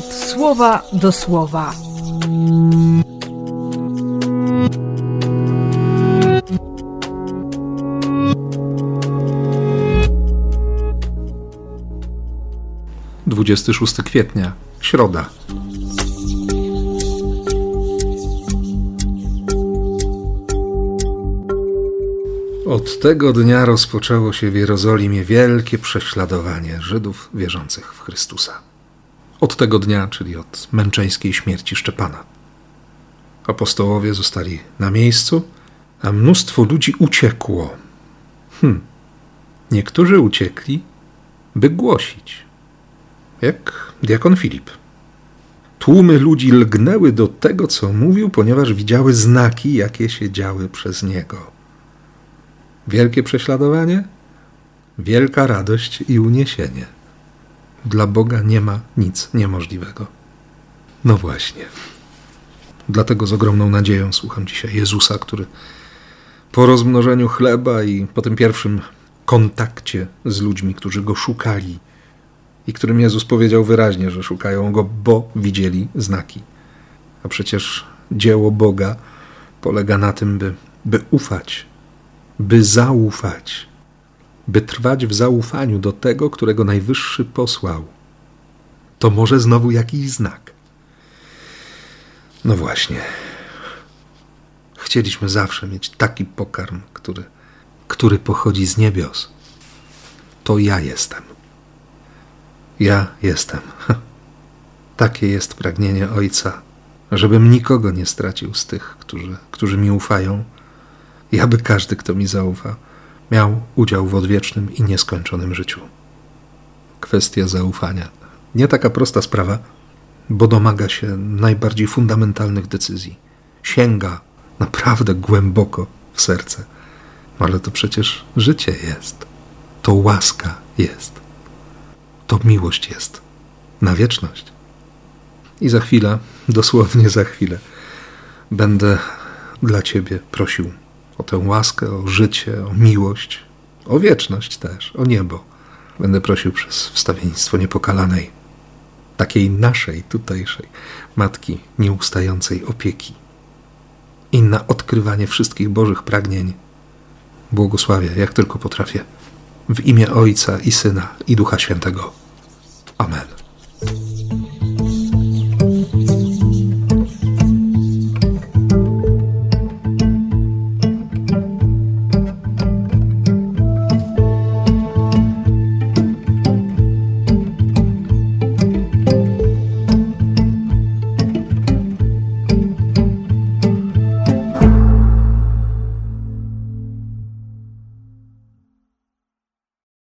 słowa do słowa. Dwudziesty szósty kwietnia, środa. Od tego dnia rozpoczęło się w Jerozolimie wielkie prześladowanie Żydów wierzących w Chrystusa. Od tego dnia, czyli od męczeńskiej śmierci Szczepana. Apostołowie zostali na miejscu, a mnóstwo ludzi uciekło. Hm. Niektórzy uciekli, by głosić. Jak diakon Filip. Tłumy ludzi lgnęły do tego, co mówił, ponieważ widziały znaki, jakie się działy przez niego. Wielkie prześladowanie, wielka radość i uniesienie. Dla Boga nie ma nic niemożliwego. No właśnie. Dlatego z ogromną nadzieją słucham dzisiaj Jezusa, który po rozmnożeniu chleba i po tym pierwszym kontakcie z ludźmi, którzy go szukali, i którym Jezus powiedział wyraźnie, że szukają go, bo widzieli znaki. A przecież dzieło Boga polega na tym, by, by ufać by zaufać, by trwać w zaufaniu do tego, którego Najwyższy posłał. To może znowu jakiś znak. No właśnie. Chcieliśmy zawsze mieć taki pokarm, który, który pochodzi z niebios. To ja jestem. Ja jestem. Takie jest pragnienie Ojca, żebym nikogo nie stracił z tych, którzy, którzy mi ufają i aby każdy, kto mi zaufa, miał udział w odwiecznym i nieskończonym życiu. Kwestia zaufania. Nie taka prosta sprawa, bo domaga się najbardziej fundamentalnych decyzji. Sięga naprawdę głęboko w serce. Ale to przecież życie jest. To łaska jest. To miłość jest. Na wieczność. I za chwilę, dosłownie za chwilę, będę dla Ciebie prosił o tę łaskę, o życie, o miłość, o wieczność też, o niebo. Będę prosił przez wstawiennictwo niepokalanej, takiej naszej, tutejszej matki nieustającej opieki i na odkrywanie wszystkich Bożych pragnień. Błogosławię, jak tylko potrafię, w imię Ojca i Syna i Ducha Świętego. Amen.